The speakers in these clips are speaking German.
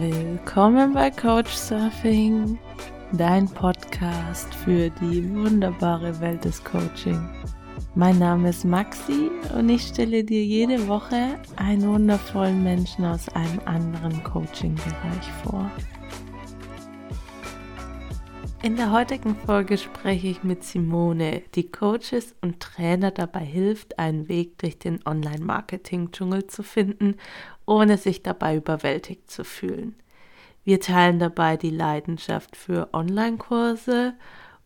Willkommen bei Coach Surfing, dein Podcast für die wunderbare Welt des Coaching. Mein Name ist Maxi und ich stelle dir jede Woche einen wundervollen Menschen aus einem anderen Coaching-Bereich vor. In der heutigen Folge spreche ich mit Simone, die Coaches und Trainer dabei hilft, einen Weg durch den Online-Marketing-Dschungel zu finden, ohne sich dabei überwältigt zu fühlen. Wir teilen dabei die Leidenschaft für Online-Kurse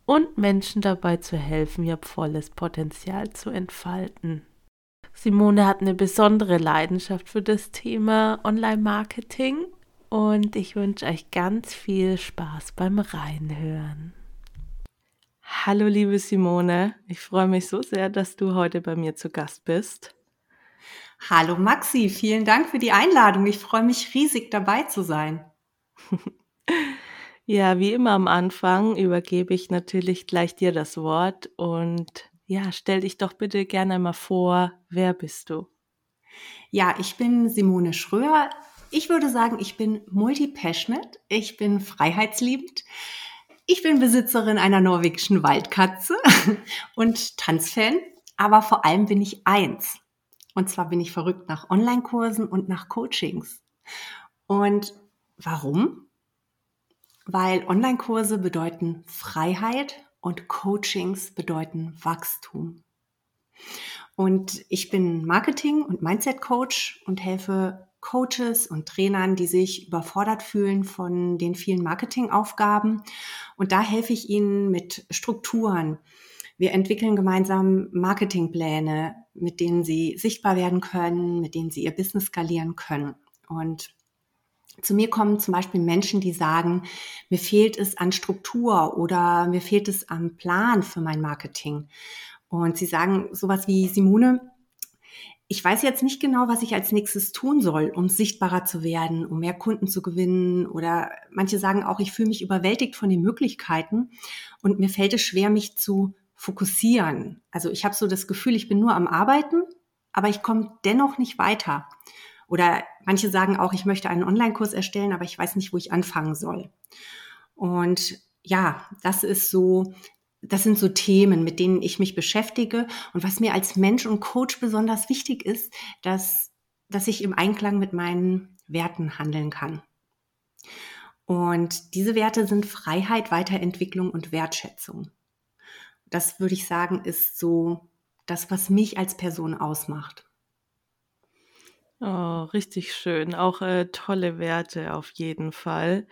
und Menschen dabei zu helfen, ihr volles Potenzial zu entfalten. Simone hat eine besondere Leidenschaft für das Thema Online-Marketing und ich wünsche euch ganz viel Spaß beim Reinhören. Hallo liebe Simone, ich freue mich so sehr, dass du heute bei mir zu Gast bist. Hallo Maxi, vielen Dank für die Einladung. Ich freue mich riesig dabei zu sein. ja, wie immer am Anfang übergebe ich natürlich gleich dir das Wort und ja, stell dich doch bitte gerne mal vor, wer bist du? Ja, ich bin Simone Schröer. Ich würde sagen, ich bin multi-passionate, ich bin freiheitsliebend, ich bin Besitzerin einer norwegischen Waldkatze und Tanzfan, aber vor allem bin ich eins. Und zwar bin ich verrückt nach Online-Kursen und nach Coachings. Und warum? Weil Online-Kurse bedeuten Freiheit und Coachings bedeuten Wachstum. Und ich bin Marketing- und Mindset-Coach und helfe Coaches und Trainern, die sich überfordert fühlen von den vielen Marketingaufgaben. Und da helfe ich ihnen mit Strukturen. Wir entwickeln gemeinsam Marketingpläne, mit denen sie sichtbar werden können, mit denen sie ihr Business skalieren können. Und zu mir kommen zum Beispiel Menschen, die sagen, mir fehlt es an Struktur oder mir fehlt es am Plan für mein Marketing. Und sie sagen sowas wie, Simone, ich weiß jetzt nicht genau, was ich als nächstes tun soll, um sichtbarer zu werden, um mehr Kunden zu gewinnen. Oder manche sagen auch, ich fühle mich überwältigt von den Möglichkeiten und mir fällt es schwer, mich zu fokussieren. Also ich habe so das Gefühl, ich bin nur am Arbeiten, aber ich komme dennoch nicht weiter. Oder manche sagen auch, ich möchte einen Online-Kurs erstellen, aber ich weiß nicht, wo ich anfangen soll. Und ja, das ist so das sind so Themen, mit denen ich mich beschäftige. Und was mir als Mensch und Coach besonders wichtig ist, dass, dass ich im Einklang mit meinen Werten handeln kann. Und diese Werte sind Freiheit, Weiterentwicklung und Wertschätzung. Das würde ich sagen, ist so das, was mich als Person ausmacht. Oh, richtig schön. Auch äh, tolle Werte auf jeden Fall.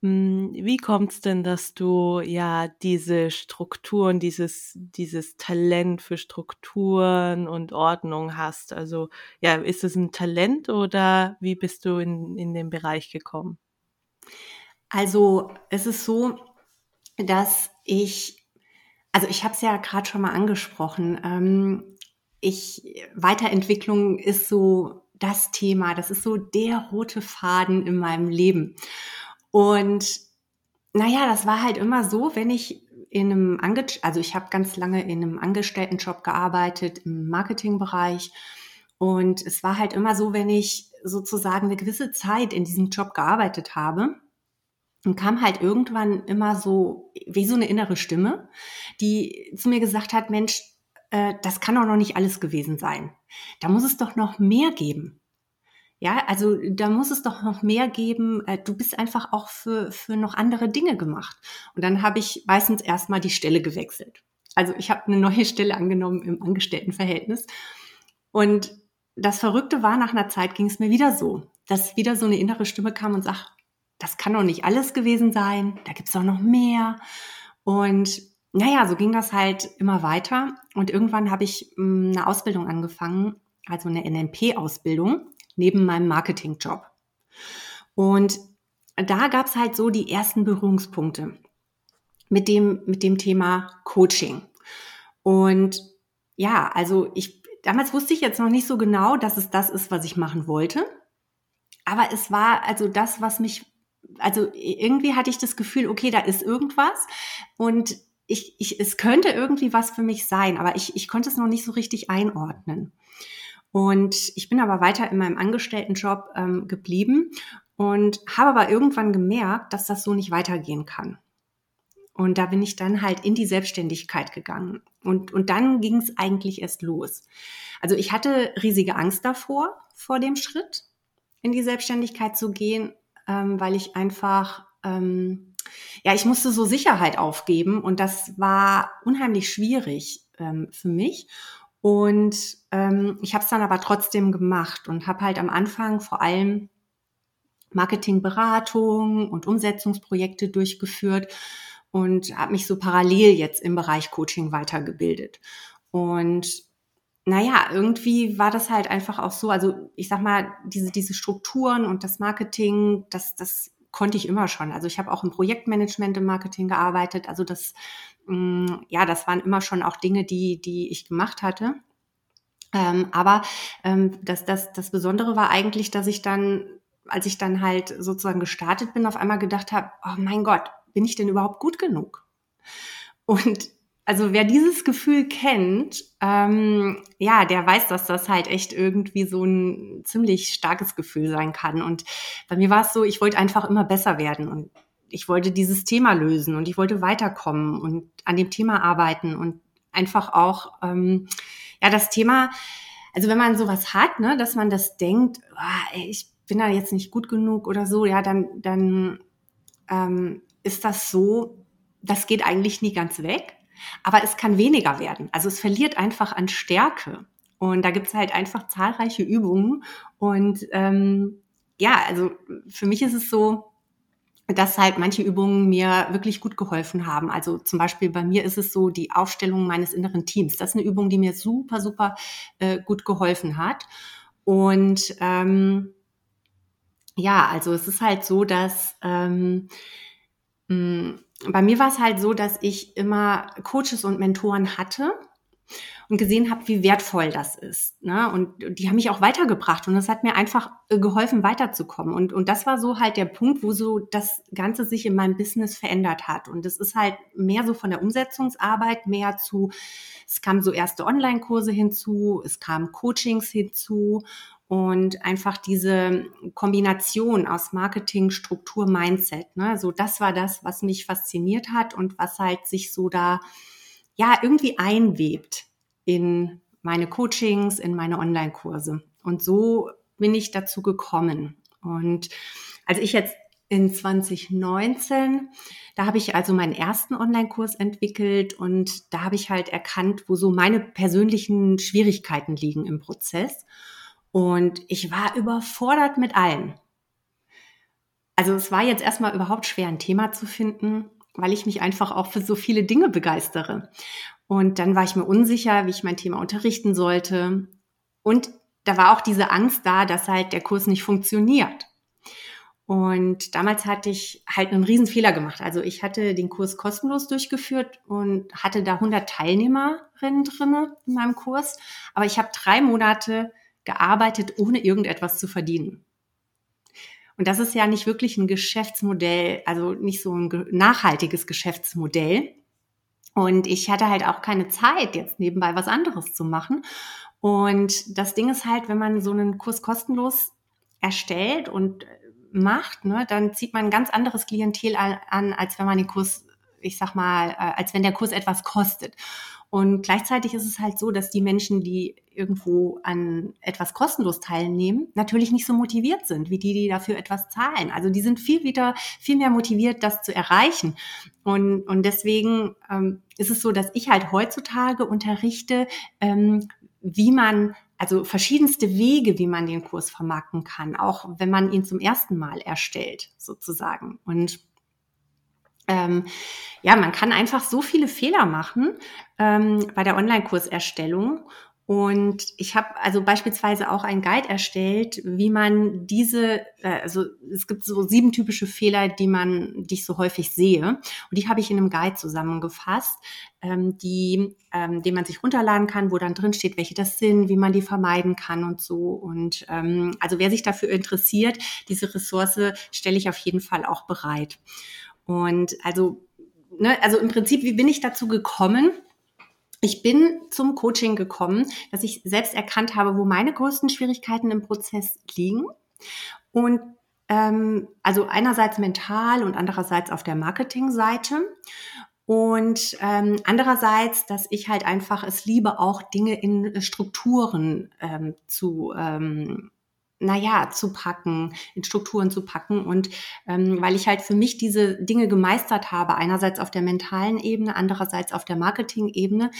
Hm, wie kommt es denn, dass du ja diese Strukturen, dieses, dieses Talent für Strukturen und Ordnung hast? Also ja, ist es ein Talent oder wie bist du in, in den Bereich gekommen? Also es ist so, dass ich, also ich habe es ja gerade schon mal angesprochen, ähm, ich, Weiterentwicklung ist so das Thema, das ist so der rote Faden in meinem Leben. Und naja, das war halt immer so, wenn ich in einem, Ange also ich habe ganz lange in einem Angestelltenjob gearbeitet im Marketingbereich. Und es war halt immer so, wenn ich sozusagen eine gewisse Zeit in diesem Job gearbeitet habe, und kam halt irgendwann immer so wie so eine innere Stimme, die zu mir gesagt hat, Mensch, äh, das kann doch noch nicht alles gewesen sein. Da muss es doch noch mehr geben. Ja, also da muss es doch noch mehr geben. Äh, du bist einfach auch für, für noch andere Dinge gemacht. Und dann habe ich meistens erstmal die Stelle gewechselt. Also ich habe eine neue Stelle angenommen im Angestelltenverhältnis. Und das Verrückte war, nach einer Zeit ging es mir wieder so, dass wieder so eine innere Stimme kam und sagt, das kann doch nicht alles gewesen sein, da gibt es doch noch mehr. Und naja, so ging das halt immer weiter. Und irgendwann habe ich hm, eine Ausbildung angefangen, also eine NMP-Ausbildung neben meinem Marketingjob. Und da gab es halt so die ersten Berührungspunkte mit dem, mit dem Thema Coaching. Und ja, also ich, damals wusste ich jetzt noch nicht so genau, dass es das ist, was ich machen wollte. Aber es war also das, was mich, also irgendwie hatte ich das Gefühl, okay, da ist irgendwas und ich, ich, es könnte irgendwie was für mich sein, aber ich, ich konnte es noch nicht so richtig einordnen. Und ich bin aber weiter in meinem Angestelltenjob ähm, geblieben. und habe aber irgendwann gemerkt, dass das so nicht weitergehen kann. Und da bin ich dann halt in die Selbstständigkeit gegangen. Und, und dann ging es eigentlich erst los. Also ich hatte riesige Angst davor, vor dem Schritt in die Selbstständigkeit zu gehen, ähm, weil ich einfach, ähm, ja, ich musste so Sicherheit aufgeben und das war unheimlich schwierig ähm, für mich. Und ähm, ich habe es dann aber trotzdem gemacht und habe halt am Anfang vor allem Marketingberatung und Umsetzungsprojekte durchgeführt und habe mich so parallel jetzt im Bereich Coaching weitergebildet. Und naja, irgendwie war das halt einfach auch so, also ich sag mal, diese, diese Strukturen und das Marketing, das, das konnte ich immer schon. Also ich habe auch im Projektmanagement im Marketing gearbeitet. Also das, mh, mm, ja, das waren immer schon auch Dinge, die, die ich gemacht hatte. Ähm, aber ähm, das, das, das Besondere war eigentlich, dass ich dann, als ich dann halt sozusagen gestartet bin, auf einmal gedacht habe, oh mein Gott, bin ich denn überhaupt gut genug? Und also wer dieses Gefühl kennt, ähm, ja, der weiß, dass das halt echt irgendwie so ein ziemlich starkes Gefühl sein kann. Und bei mir war es so, ich wollte einfach immer besser werden und ich wollte dieses Thema lösen und ich wollte weiterkommen und an dem Thema arbeiten und einfach auch, ähm, ja, das Thema, also wenn man sowas hat, ne, dass man das denkt, oh, ey, ich bin da jetzt nicht gut genug oder so, ja, dann, dann ähm, ist das so, das geht eigentlich nie ganz weg, aber es kann weniger werden. Also es verliert einfach an Stärke. Und da gibt es halt einfach zahlreiche Übungen. Und ähm, ja, also für mich ist es so, dass halt manche Übungen mir wirklich gut geholfen haben. Also zum Beispiel bei mir ist es so die Aufstellung meines inneren Teams. Das ist eine Übung, die mir super, super äh, gut geholfen hat. Und ähm, ja, also es ist halt so, dass ähm, hm, bei mir war es halt so, dass ich immer Coaches und Mentoren hatte und gesehen habe, wie wertvoll das ist. Ne? Und die haben mich auch weitergebracht und das hat mir einfach äh, geholfen, weiterzukommen. Und, und das war so halt der Punkt, wo so das Ganze sich in meinem Business verändert hat. Und es ist halt mehr so von der Umsetzungsarbeit, mehr zu, es kamen so erste Online-Kurse hinzu, es kamen Coachings hinzu und einfach diese Kombination aus Marketing, Struktur, Mindset. Ne? So, das war das, was mich fasziniert hat und was halt sich so da, ja, irgendwie einwebt in meine Coachings, in meine Online-Kurse. Und so bin ich dazu gekommen. Und als ich jetzt in 2019, da habe ich also meinen ersten Online-Kurs entwickelt und da habe ich halt erkannt, wo so meine persönlichen Schwierigkeiten liegen im Prozess. Und ich war überfordert mit allem. Also es war jetzt erstmal überhaupt schwer, ein Thema zu finden, weil ich mich einfach auch für so viele Dinge begeistere. Und dann war ich mir unsicher, wie ich mein Thema unterrichten sollte. Und da war auch diese Angst da, dass halt der Kurs nicht funktioniert. Und damals hatte ich halt einen riesen Fehler gemacht. Also ich hatte den Kurs kostenlos durchgeführt und hatte da 100 Teilnehmerinnen drinne in meinem Kurs. Aber ich habe drei Monate gearbeitet, ohne irgendetwas zu verdienen. Und das ist ja nicht wirklich ein Geschäftsmodell, also nicht so ein nachhaltiges Geschäftsmodell. Und ich hatte halt auch keine Zeit, jetzt nebenbei was anderes zu machen. Und das Ding ist halt, wenn man so einen Kurs kostenlos erstellt und macht, ne, dann zieht man ein ganz anderes Klientel an, als wenn man den Kurs, ich sag mal, äh, als wenn der Kurs etwas kostet. Und gleichzeitig ist es halt so, dass die Menschen, die irgendwo an etwas kostenlos teilnehmen, natürlich nicht so motiviert sind, wie die, die dafür etwas zahlen. Also die sind viel wieder, viel mehr motiviert, das zu erreichen. Und, und deswegen ähm, ist es so, dass ich halt heutzutage unterrichte, ähm, wie man also verschiedenste Wege, wie man den Kurs vermarkten kann, auch wenn man ihn zum ersten Mal erstellt, sozusagen. Und ähm, ja, man kann einfach so viele Fehler machen ähm, bei der Online-Kurserstellung. Und ich habe also beispielsweise auch einen Guide erstellt, wie man diese, äh, also es gibt so sieben typische Fehler, die man, die ich so häufig sehe. Und die habe ich in einem Guide zusammengefasst, ähm, die, ähm, den man sich runterladen kann, wo dann drin steht, welche das sind, wie man die vermeiden kann und so. Und ähm, also wer sich dafür interessiert, diese Ressource stelle ich auf jeden Fall auch bereit. Und also, ne, also im Prinzip, wie bin ich dazu gekommen? Ich bin zum Coaching gekommen, dass ich selbst erkannt habe, wo meine größten Schwierigkeiten im Prozess liegen und ähm, also einerseits mental und andererseits auf der Marketingseite. Und ähm, andererseits, dass ich halt einfach es liebe, auch Dinge in Strukturen ähm, zu ähm, naja, zu packen, in Strukturen zu packen. Und ähm, weil ich halt für mich diese Dinge gemeistert habe, einerseits auf der mentalen Ebene, andererseits auf der Marketing-Ebene,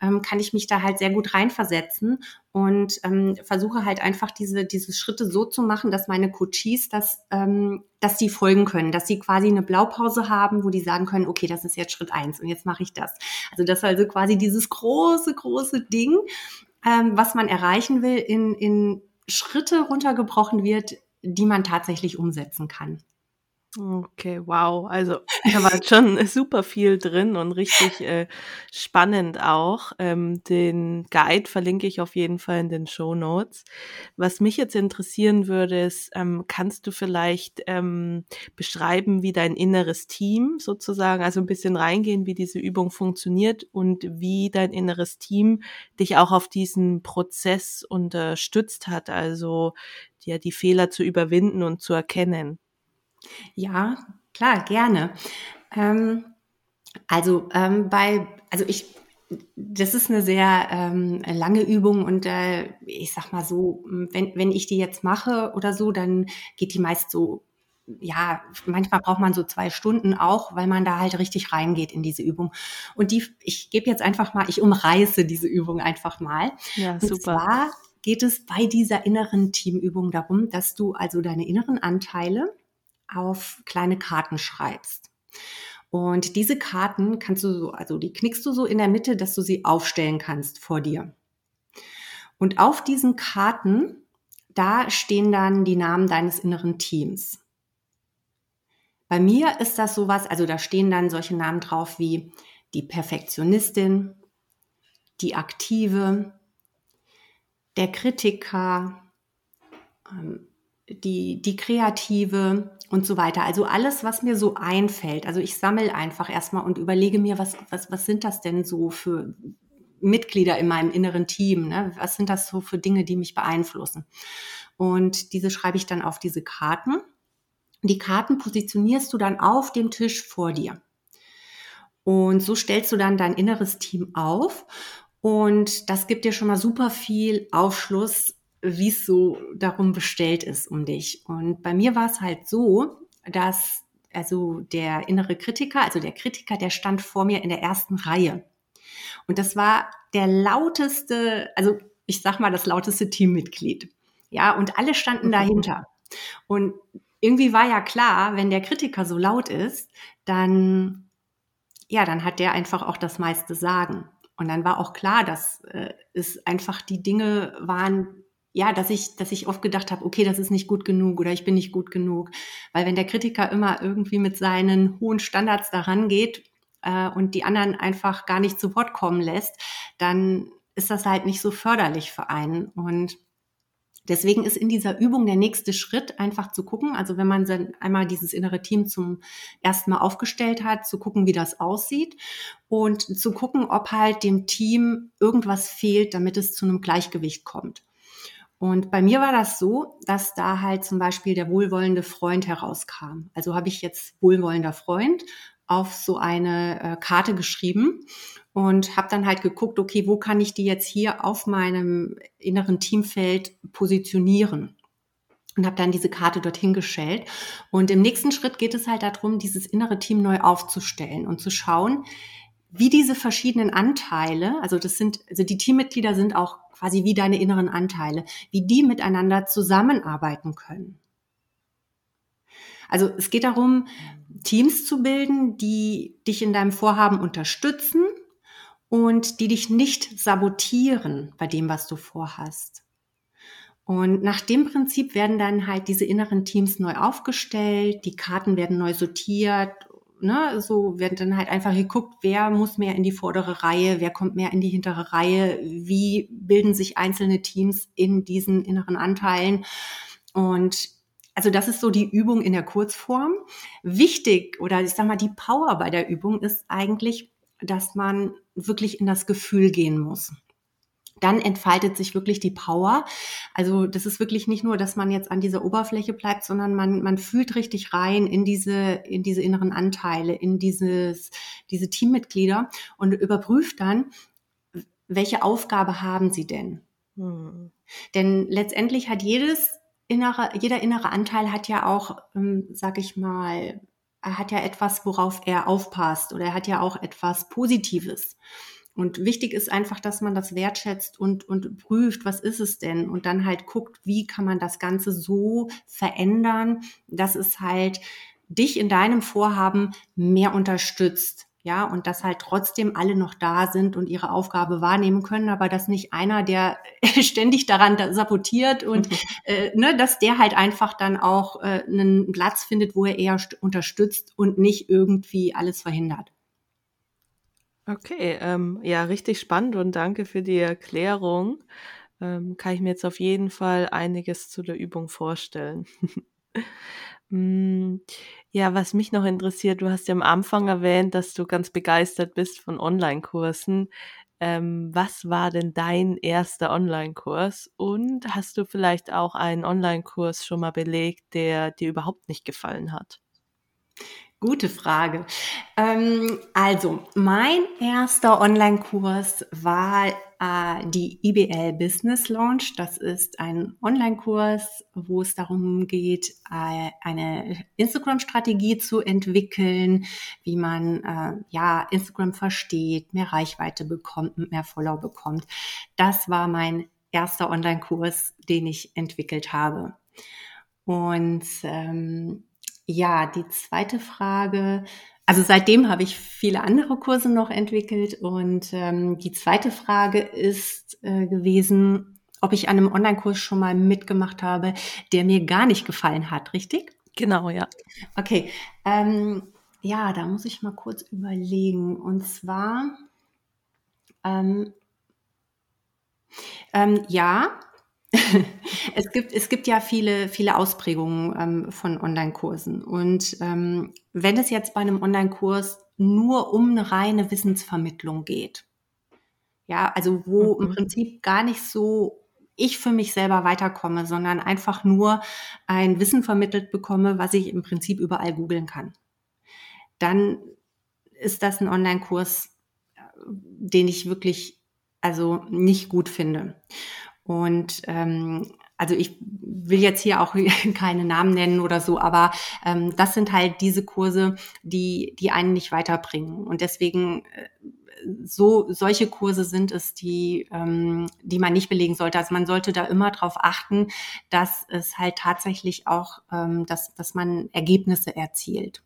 ähm, kann ich mich da halt sehr gut reinversetzen und ähm, versuche halt einfach diese, diese Schritte so zu machen, dass meine Coaches das, ähm, dass die folgen können, dass sie quasi eine Blaupause haben, wo die sagen können, okay, das ist jetzt Schritt eins und jetzt mache ich das. Also das ist also quasi dieses große, große Ding, ähm, was man erreichen will, in, in Schritte runtergebrochen wird, die man tatsächlich umsetzen kann. Okay, wow. Also da war schon super viel drin und richtig äh, spannend auch. Ähm, den Guide verlinke ich auf jeden Fall in den Show Notes. Was mich jetzt interessieren würde, ist, ähm, kannst du vielleicht ähm, beschreiben, wie dein inneres Team sozusagen, also ein bisschen reingehen, wie diese Übung funktioniert und wie dein inneres Team dich auch auf diesen Prozess unterstützt hat, also dir die Fehler zu überwinden und zu erkennen? Ja, klar, gerne. Ähm, also ähm, bei, also ich, das ist eine sehr ähm, lange Übung und äh, ich sag mal so, wenn, wenn ich die jetzt mache oder so, dann geht die meist so, ja, manchmal braucht man so zwei Stunden auch, weil man da halt richtig reingeht in diese Übung. Und die, ich gebe jetzt einfach mal, ich umreiße diese Übung einfach mal. Ja, super. Und zwar geht es bei dieser inneren Teamübung darum, dass du also deine inneren Anteile, auf kleine Karten schreibst. Und diese Karten kannst du so, also die knickst du so in der Mitte, dass du sie aufstellen kannst vor dir. Und auf diesen Karten, da stehen dann die Namen deines inneren Teams. Bei mir ist das sowas, also da stehen dann solche Namen drauf wie die Perfektionistin, die Aktive, der Kritiker, ähm, die, die Kreative und so weiter. Also alles, was mir so einfällt. Also ich sammle einfach erstmal und überlege mir, was, was, was sind das denn so für Mitglieder in meinem inneren Team? Ne? Was sind das so für Dinge, die mich beeinflussen? Und diese schreibe ich dann auf diese Karten. Die Karten positionierst du dann auf dem Tisch vor dir. Und so stellst du dann dein inneres Team auf. Und das gibt dir schon mal super viel Aufschluss, wie es so darum bestellt ist um dich. Und bei mir war es halt so, dass also der innere Kritiker, also der Kritiker, der stand vor mir in der ersten Reihe. Und das war der lauteste, also ich sag mal das lauteste Teammitglied. Ja, und alle standen dahinter. Und irgendwie war ja klar, wenn der Kritiker so laut ist, dann, ja, dann hat der einfach auch das meiste Sagen. Und dann war auch klar, dass äh, es einfach die Dinge waren, ja, dass ich, dass ich oft gedacht habe, okay, das ist nicht gut genug oder ich bin nicht gut genug. Weil wenn der Kritiker immer irgendwie mit seinen hohen Standards daran geht äh, und die anderen einfach gar nicht zu Wort kommen lässt, dann ist das halt nicht so förderlich für einen. Und deswegen ist in dieser Übung der nächste Schritt einfach zu gucken, also wenn man dann einmal dieses innere Team zum ersten Mal aufgestellt hat, zu gucken, wie das aussieht und zu gucken, ob halt dem Team irgendwas fehlt, damit es zu einem Gleichgewicht kommt. Und bei mir war das so, dass da halt zum Beispiel der wohlwollende Freund herauskam. Also habe ich jetzt wohlwollender Freund auf so eine äh, Karte geschrieben und habe dann halt geguckt, okay, wo kann ich die jetzt hier auf meinem inneren Teamfeld positionieren? Und habe dann diese Karte dorthin gestellt. Und im nächsten Schritt geht es halt darum, dieses innere Team neu aufzustellen und zu schauen, wie diese verschiedenen Anteile, also das sind, also die Teammitglieder sind auch quasi wie deine inneren Anteile, wie die miteinander zusammenarbeiten können. Also es geht darum, Teams zu bilden, die dich in deinem Vorhaben unterstützen und die dich nicht sabotieren bei dem, was du vorhast. Und nach dem Prinzip werden dann halt diese inneren Teams neu aufgestellt, die Karten werden neu sortiert ne, so wird dann halt einfach geguckt, wer muss mehr in die vordere Reihe, wer kommt mehr in die hintere Reihe, wie bilden sich einzelne Teams in diesen inneren Anteilen. Und also das ist so die Übung in der Kurzform. Wichtig oder ich sag mal, die Power bei der Übung ist eigentlich, dass man wirklich in das Gefühl gehen muss. Dann entfaltet sich wirklich die Power. Also das ist wirklich nicht nur, dass man jetzt an dieser Oberfläche bleibt, sondern man, man fühlt richtig rein in diese, in diese inneren Anteile, in dieses, diese Teammitglieder und überprüft dann, welche Aufgabe haben sie denn? Hm. Denn letztendlich hat jedes innere, jeder innere Anteil hat ja auch, ähm, sag ich mal, er hat ja etwas, worauf er aufpasst oder er hat ja auch etwas Positives. Und wichtig ist einfach, dass man das wertschätzt und, und prüft, was ist es denn? Und dann halt guckt, wie kann man das Ganze so verändern, dass es halt dich in deinem Vorhaben mehr unterstützt. Ja, und dass halt trotzdem alle noch da sind und ihre Aufgabe wahrnehmen können, aber dass nicht einer, der ständig daran sabotiert und äh, ne, dass der halt einfach dann auch äh, einen Platz findet, wo er eher unterstützt und nicht irgendwie alles verhindert. Okay, ähm, ja, richtig spannend und danke für die Erklärung. Ähm, kann ich mir jetzt auf jeden Fall einiges zu der Übung vorstellen. mm, ja, was mich noch interessiert, du hast ja am Anfang erwähnt, dass du ganz begeistert bist von Online-Kursen. Ähm, was war denn dein erster Online-Kurs? Und hast du vielleicht auch einen Online-Kurs schon mal belegt, der dir überhaupt nicht gefallen hat? Gute Frage. Ähm, also, mein erster Online-Kurs war äh, die IBL Business Launch. Das ist ein Online-Kurs, wo es darum geht, äh, eine Instagram-Strategie zu entwickeln, wie man äh, ja Instagram versteht, mehr Reichweite bekommt, mehr Follower bekommt. Das war mein erster Online-Kurs, den ich entwickelt habe. Und ähm, ja, die zweite Frage. Also seitdem habe ich viele andere Kurse noch entwickelt und ähm, die zweite Frage ist äh, gewesen, ob ich an einem Online-Kurs schon mal mitgemacht habe, der mir gar nicht gefallen hat, richtig? Genau, ja. Okay, ähm, ja, da muss ich mal kurz überlegen. Und zwar, ähm, ähm, ja, es gibt, es gibt ja viele, viele Ausprägungen ähm, von Online-Kursen. Und ähm, wenn es jetzt bei einem Online-Kurs nur um eine reine Wissensvermittlung geht, ja, also wo mhm. im Prinzip gar nicht so ich für mich selber weiterkomme, sondern einfach nur ein Wissen vermittelt bekomme, was ich im Prinzip überall googeln kann, dann ist das ein Online-Kurs, äh, den ich wirklich also nicht gut finde. Und ähm, also ich will jetzt hier auch keine Namen nennen oder so, aber ähm, das sind halt diese Kurse, die, die einen nicht weiterbringen. Und deswegen äh, so solche Kurse sind es, die, ähm, die man nicht belegen sollte. Also man sollte da immer darauf achten, dass es halt tatsächlich auch, ähm, dass, dass man Ergebnisse erzielt.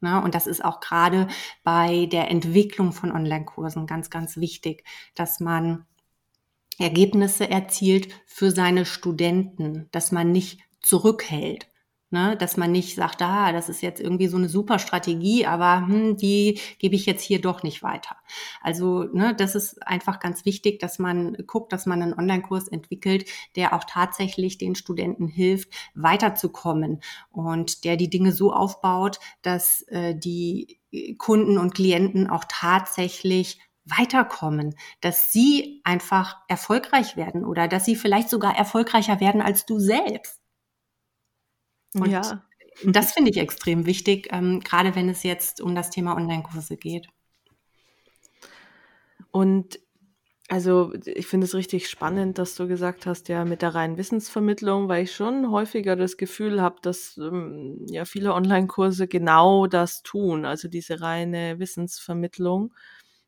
Ne? Und das ist auch gerade bei der Entwicklung von Online-Kursen ganz, ganz wichtig, dass man Ergebnisse erzielt für seine Studenten, dass man nicht zurückhält. Ne, dass man nicht sagt, ah, das ist jetzt irgendwie so eine super Strategie, aber hm, die gebe ich jetzt hier doch nicht weiter. Also ne, das ist einfach ganz wichtig, dass man guckt, dass man einen Online-Kurs entwickelt, der auch tatsächlich den Studenten hilft, weiterzukommen und der die Dinge so aufbaut, dass äh, die Kunden und Klienten auch tatsächlich weiterkommen, dass sie einfach erfolgreich werden oder dass sie vielleicht sogar erfolgreicher werden als du selbst. Und ja. das finde ich extrem wichtig, ähm, gerade wenn es jetzt um das Thema Online-Kurse geht. Und also ich finde es richtig spannend, dass du gesagt hast, ja, mit der reinen Wissensvermittlung, weil ich schon häufiger das Gefühl habe, dass ähm, ja viele Online-Kurse genau das tun, also diese reine Wissensvermittlung.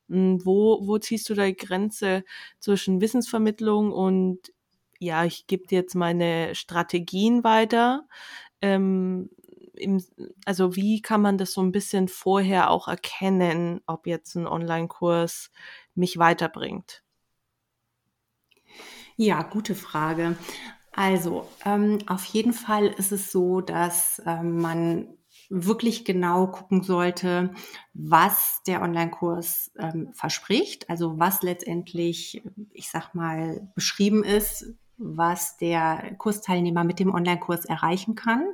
Hm, wo, wo ziehst du da die Grenze zwischen Wissensvermittlung und ja, ich gebe jetzt meine Strategien weiter? Ähm, im, also wie kann man das so ein bisschen vorher auch erkennen, ob jetzt ein Online-Kurs mich weiterbringt? Ja, gute Frage. Also ähm, auf jeden Fall ist es so, dass ähm, man wirklich genau gucken sollte, was der Online-Kurs ähm, verspricht, also was letztendlich, ich sag mal, beschrieben ist, was der Kursteilnehmer mit dem Online-Kurs erreichen kann.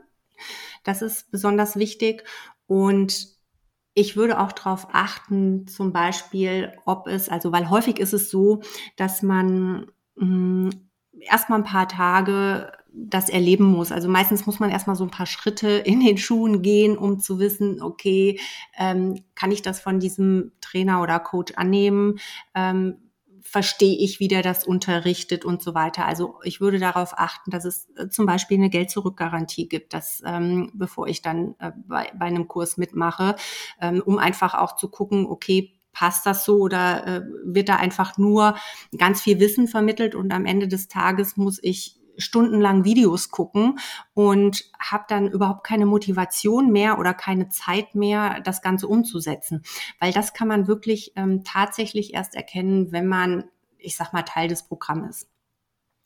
Das ist besonders wichtig und ich würde auch darauf achten, zum Beispiel, ob es, also weil häufig ist es so, dass man mh, mm, erstmal ein paar Tage das erleben muss. Also meistens muss man erstmal so ein paar Schritte in den Schuhen gehen, um zu wissen, okay, ähm, kann ich das von diesem Trainer oder Coach annehmen? Ähm, verstehe ich, wie der das unterrichtet und so weiter. Also ich würde darauf achten, dass es äh, zum Beispiel eine Geld-Zurück-Garantie gibt, dass ähm, bevor ich dann äh, bei, bei einem Kurs mitmache, ähm, um einfach auch zu gucken, okay, passt das so oder äh, wird da einfach nur ganz viel Wissen vermittelt und am Ende des Tages muss ich stundenlang Videos gucken und habe dann überhaupt keine Motivation mehr oder keine Zeit mehr, das Ganze umzusetzen. Weil das kann man wirklich ähm, tatsächlich erst erkennen, wenn man, ich sag mal, Teil des Programms ist.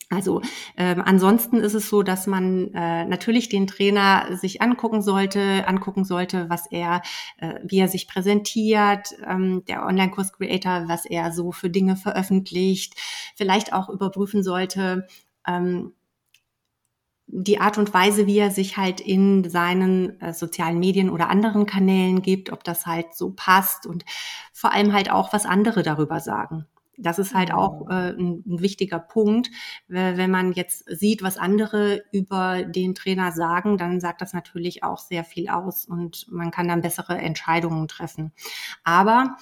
Also ähm, ansonsten ist es so, dass man äh, natürlich den Trainer sich angucken sollte, angucken sollte, was er, äh, wie er sich präsentiert, ähm, der Online-Kurs-Creator, was er so für Dinge veröffentlicht, vielleicht auch überprüfen sollte, ähm, die Art und Weise, wie er sich halt in seinen äh, sozialen Medien oder anderen Kanälen gibt, ob das halt so passt und vor allem halt auch, was andere darüber sagen. Das ist halt auch mhm. äh, ein, ein, wichtiger Punkt. Wenn man jetzt sieht, was andere über den Trainer sagen, dann sagt das natürlich auch sehr viel aus und man kann dann bessere Entscheidungen treffen. Aber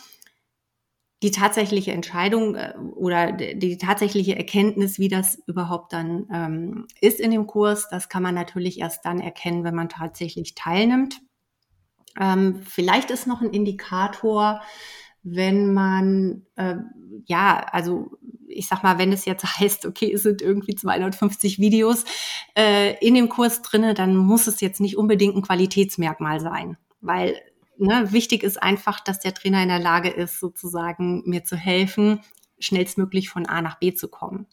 die tatsächliche Entscheidung äh, oder die tatsächliche Erkenntnis, wie das überhaupt dann ähm, ist in dem Kurs, das kann man natürlich erst dann erkennen, wenn man tatsächlich teilnimmt. Ähm, vielleicht ist noch ein Indikator, wenn man, äh, ja, also ich sag mal, wenn es jetzt heißt, okay, es sind irgendwie 250 Videos äh, in dem Kurs drinne, dann muss es jetzt nicht unbedingt ein Qualitätsmerkmal sein, weil ne, wichtig ist einfach, dass der Trainer in der Lage ist, sozusagen mir zu helfen, schnellstmöglich von A nach B zu kommen.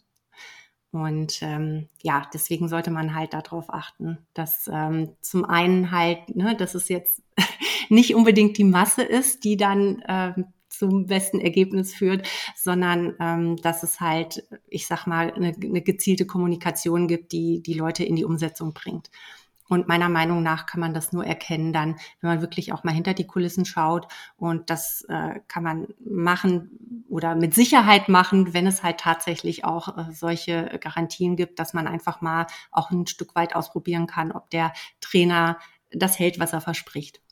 Und ähm, ja, deswegen sollte man halt darauf achten, dass ähm, zum einen halt, ne, dass es jetzt nicht unbedingt die Masse ist, die dann ähm, zum besten Ergebnis führt, sondern ähm, dass es halt, ich sag mal, eine, eine gezielte Kommunikation gibt, die die Leute in die Umsetzung bringt. Und meiner Meinung nach kann man das nur erkennen dann, wenn man wirklich auch mal hinter die Kulissen schaut. Und das äh, kann man machen oder mit Sicherheit machen, wenn es halt tatsächlich auch äh, solche Garantien gibt, dass man einfach mal auch ein Stück weit ausprobieren kann, ob der Trainer das hält, was er verspricht.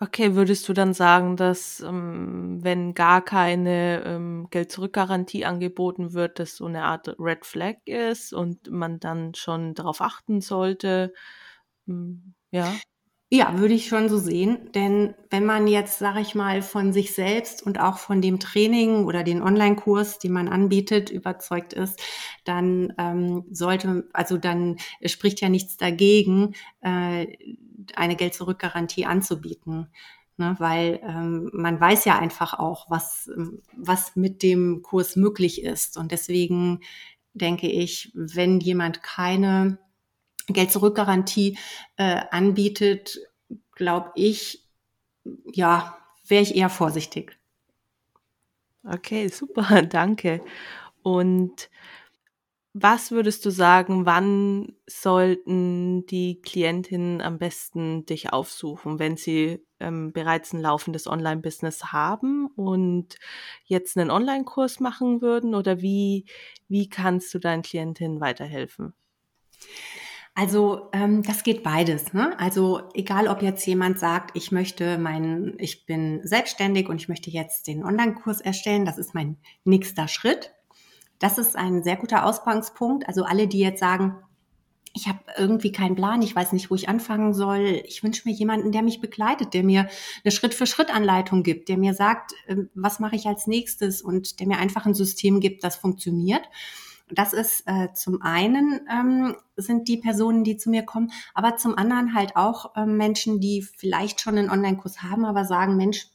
Okay, würdest du dann sagen, dass ähm, wenn gar keine ähm, Geld-Zurück-Garantie angeboten wird, dass so eine Art Red Flag ist und man dann schon darauf achten sollte? Hm, ja. Ja, würde ich schon so sehen. Denn wenn man jetzt, sage ich mal, von sich selbst und auch von dem Training oder den Online-Kurs, den man anbietet, überzeugt ist, dann ähm, sollte, also dann spricht ja nichts dagegen, äh, eine Geld-Zurück-Garantie anzubieten. Ne, weil ähm, man weiß ja einfach auch, was, was mit dem Kurs möglich ist. Und deswegen denke ich, wenn jemand keine Geld-Zurück-Garantie äh, anbietet, glaube ich, ja, wäre ich eher vorsichtig. Okay, super, danke. Und was würdest du sagen, wann sollten die Klientinnen am besten dich aufsuchen, wenn sie ähm, bereits ein laufendes Online-Business haben und jetzt einen Online-Kurs machen würden? Oder wie, wie kannst du deinen Klientinnen weiterhelfen? Also ähm, das geht beides. Ne? Also egal, ob jetzt jemand sagt, ich möchte meinen, ich bin selbstständig und ich möchte jetzt den Online-Kurs erstellen, das ist mein nächster Schritt. Das ist ein sehr guter Ausgangspunkt. Also alle, die jetzt sagen, ich habe irgendwie keinen Plan, ich weiß nicht, wo ich anfangen soll. Ich wünsche mir jemanden, der mich begleitet, der mir eine Schritt-für-Schritt-Anleitung gibt, der mir sagt, ähm, was mache ich als nächstes und der mir einfach ein System gibt, das funktioniert. Das ist äh, zum einen ähm, sind die Personen, die zu mir kommen, aber zum anderen halt auch ähm, Menschen, die vielleicht schon einen Online-Kurs haben, aber sagen, Mensch,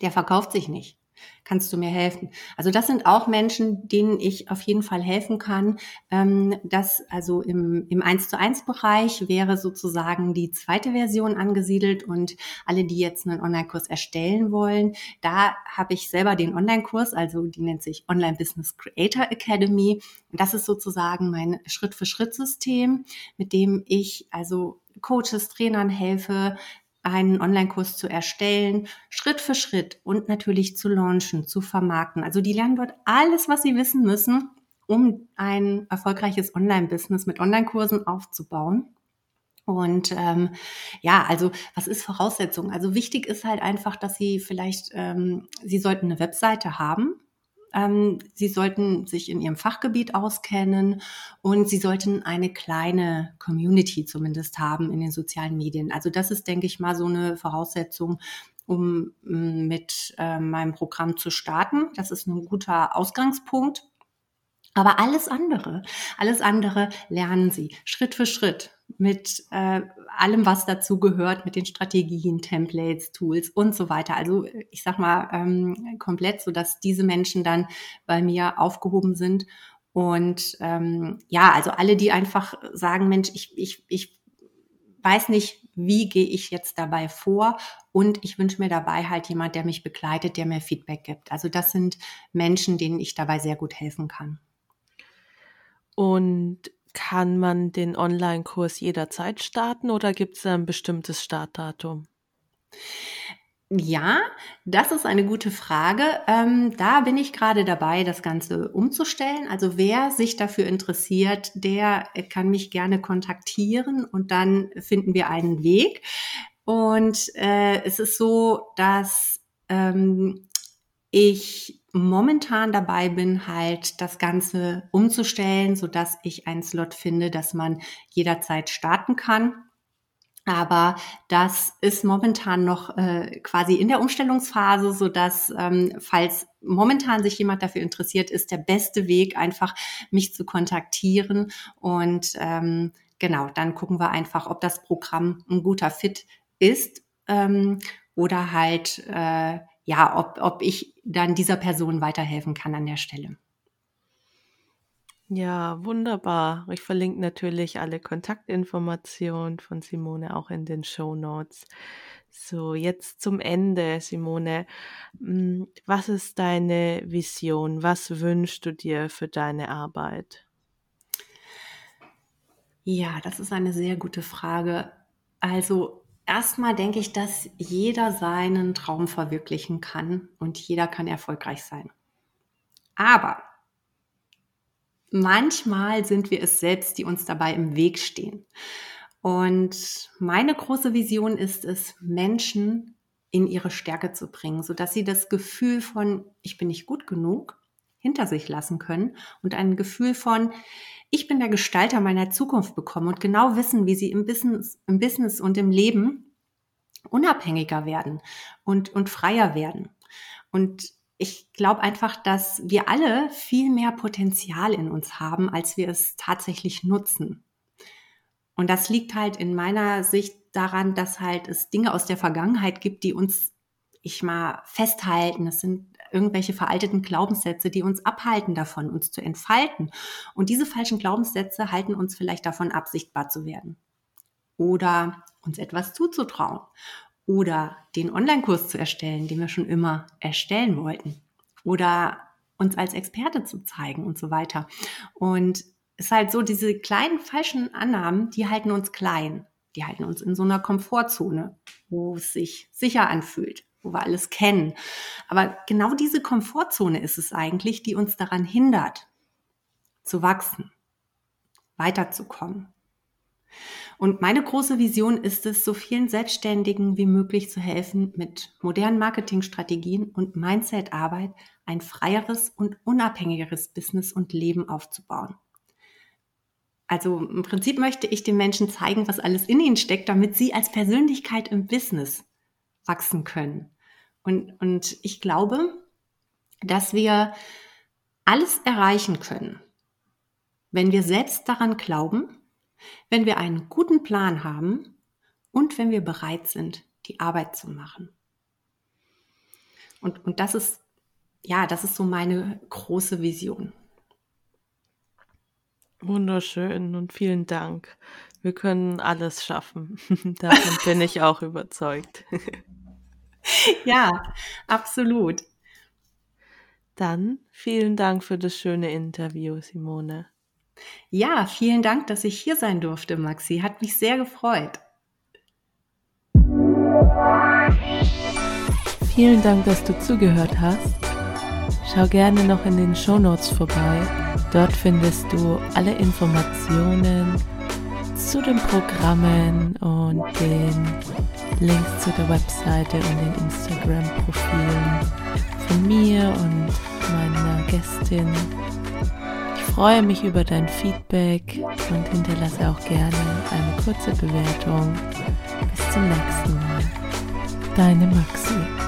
der verkauft sich nicht kannst du mir helfen? Also das sind auch Menschen, denen ich auf jeden Fall helfen kann. Ähm, das also im, im 1 zu 1 Bereich wäre sozusagen die zweite Version angesiedelt und alle, die jetzt einen Online-Kurs erstellen wollen, da habe ich selber den Online-Kurs, also die nennt sich Online Business Creator Academy. Und das ist sozusagen mein Schritt-für-Schritt-System, mit dem ich also Coaches, Trainern helfe, einen Online-Kurs zu erstellen, Schritt für Schritt und natürlich zu launchen, zu vermarkten. Also die lernen dort alles, was sie wissen müssen, um ein erfolgreiches Online-Business mit Online-Kursen aufzubauen. Und ähm, ja, also was ist Voraussetzung? Also wichtig ist halt einfach, dass Sie vielleicht, ähm, Sie sollten eine Webseite haben. Ähm, Sie sollten sich in Ihrem Fachgebiet auskennen und Sie sollten eine kleine Community zumindest haben in den sozialen Medien. Also das ist, denke ich mal, so eine Voraussetzung, um mm, mit äh, meinem Programm zu starten. Das ist ein guter Ausgangspunkt. Aber alles andere, alles andere lernen Sie Schritt für Schritt mit äh, allem, was dazu gehört, mit den Strategien, Templates, Tools und so weiter. Also ich sag mal ähm, komplett, so dass diese Menschen dann bei mir aufgehoben sind. Und ähm, ja, also alle, die einfach sagen, Mensch, ich, ich, ich weiß nicht, wie gehe ich jetzt dabei vor und ich wünsche mir dabei halt jemand, der mich begleitet, der mir Feedback gibt. Also das sind Menschen, denen ich dabei sehr gut helfen kann. Und kann man den Online-Kurs jederzeit starten oder gibt es ein bestimmtes Startdatum? Ja, das ist eine gute Frage. Ähm, da bin ich gerade dabei, das Ganze umzustellen. Also wer sich dafür interessiert, der kann mich gerne kontaktieren und dann finden wir einen Weg. Und äh, es ist so, dass ähm, ich momentan dabei bin, halt das Ganze umzustellen, so dass ich einen Slot finde, dass man jederzeit starten kann. Aber das ist momentan noch äh, quasi in der Umstellungsphase, so dass ähm, falls momentan sich jemand dafür interessiert, ist der beste Weg einfach mich zu kontaktieren und ähm, genau, dann gucken wir einfach, ob das Programm ein guter Fit ist ähm, oder halt äh, ja, ob, ob ich dann dieser Person weiterhelfen kann an der Stelle. Ja, wunderbar. Ich verlinke natürlich alle Kontaktinformationen von Simone auch in den Show Notes. So, jetzt zum Ende, Simone. Hm, was ist deine Vision? Was wünschst du dir für deine Arbeit? Ja, das ist eine sehr gute Frage. Also Erstmal denke ich, dass jeder seinen Traum verwirklichen kann und jeder kann erfolgreich sein. Aber manchmal sind wir es selbst, die uns dabei im Weg stehen. Und meine große Vision ist es, Menschen in ihre Stärke zu bringen, sodass sie das Gefühl von, ich bin nicht gut genug, hinter sich lassen können und ein Gefühl von, ich bin der Gestalter meiner Zukunft bekommen und genau wissen, wie sie im Business, im Business und im Leben unabhängiger werden und, und freier werden. Und ich glaube einfach, dass wir alle viel mehr Potenzial in uns haben, als wir es tatsächlich nutzen. Und das liegt halt in meiner Sicht daran, dass halt es Dinge aus der Vergangenheit gibt, die uns, ich mal, festhalten. Es sind irgendwelche veralteten Glaubenssätze, die uns abhalten davon, uns zu entfalten. Und diese falschen Glaubenssätze halten uns vielleicht davon ab, sichtbar zu werden. Oder uns etwas zuzutrauen. Oder den Online-Kurs zu erstellen, den wir schon immer erstellen wollten. Oder uns als Experte zu zeigen und so weiter. Und es ist halt so, diese kleinen falschen Annahmen, die halten uns klein. Die halten uns in so einer Komfortzone, wo es sich sicher anfühlt wo wir alles kennen. Aber genau diese Komfortzone ist es eigentlich, die uns daran hindert, zu wachsen, weiterzukommen. Und meine große Vision ist es, so vielen Selbstständigen wie möglich zu helfen, mit modernen Marketingstrategien und Mindset-Arbeit ein freieres und unabhängigeres Business und Leben aufzubauen. Also im Prinzip möchte ich den Menschen zeigen, was alles in ihnen steckt, damit sie als Persönlichkeit im Business wachsen können. Und, und ich glaube, dass wir alles erreichen können, wenn wir selbst daran glauben, wenn wir einen guten Plan haben und wenn wir bereit sind, die Arbeit zu machen. Und, und das ist, ja, das ist so meine große Vision. Wunderschön und vielen Dank. Wir können alles schaffen. Davon bin ich auch überzeugt. ja, absolut. Dann vielen Dank für das schöne Interview, Simone. Ja, vielen Dank, dass ich hier sein durfte, Maxi. Hat mich sehr gefreut. Vielen Dank, dass du zugehört hast. Schau gerne noch in den Show Notes vorbei. Dort findest du alle Informationen zu den Programmen und den Links zu der Webseite und den Instagram-Profilen von mir und meiner Gästin. Ich freue mich über dein Feedback und hinterlasse auch gerne eine kurze Bewertung. Bis zum nächsten Mal. Deine Maxi.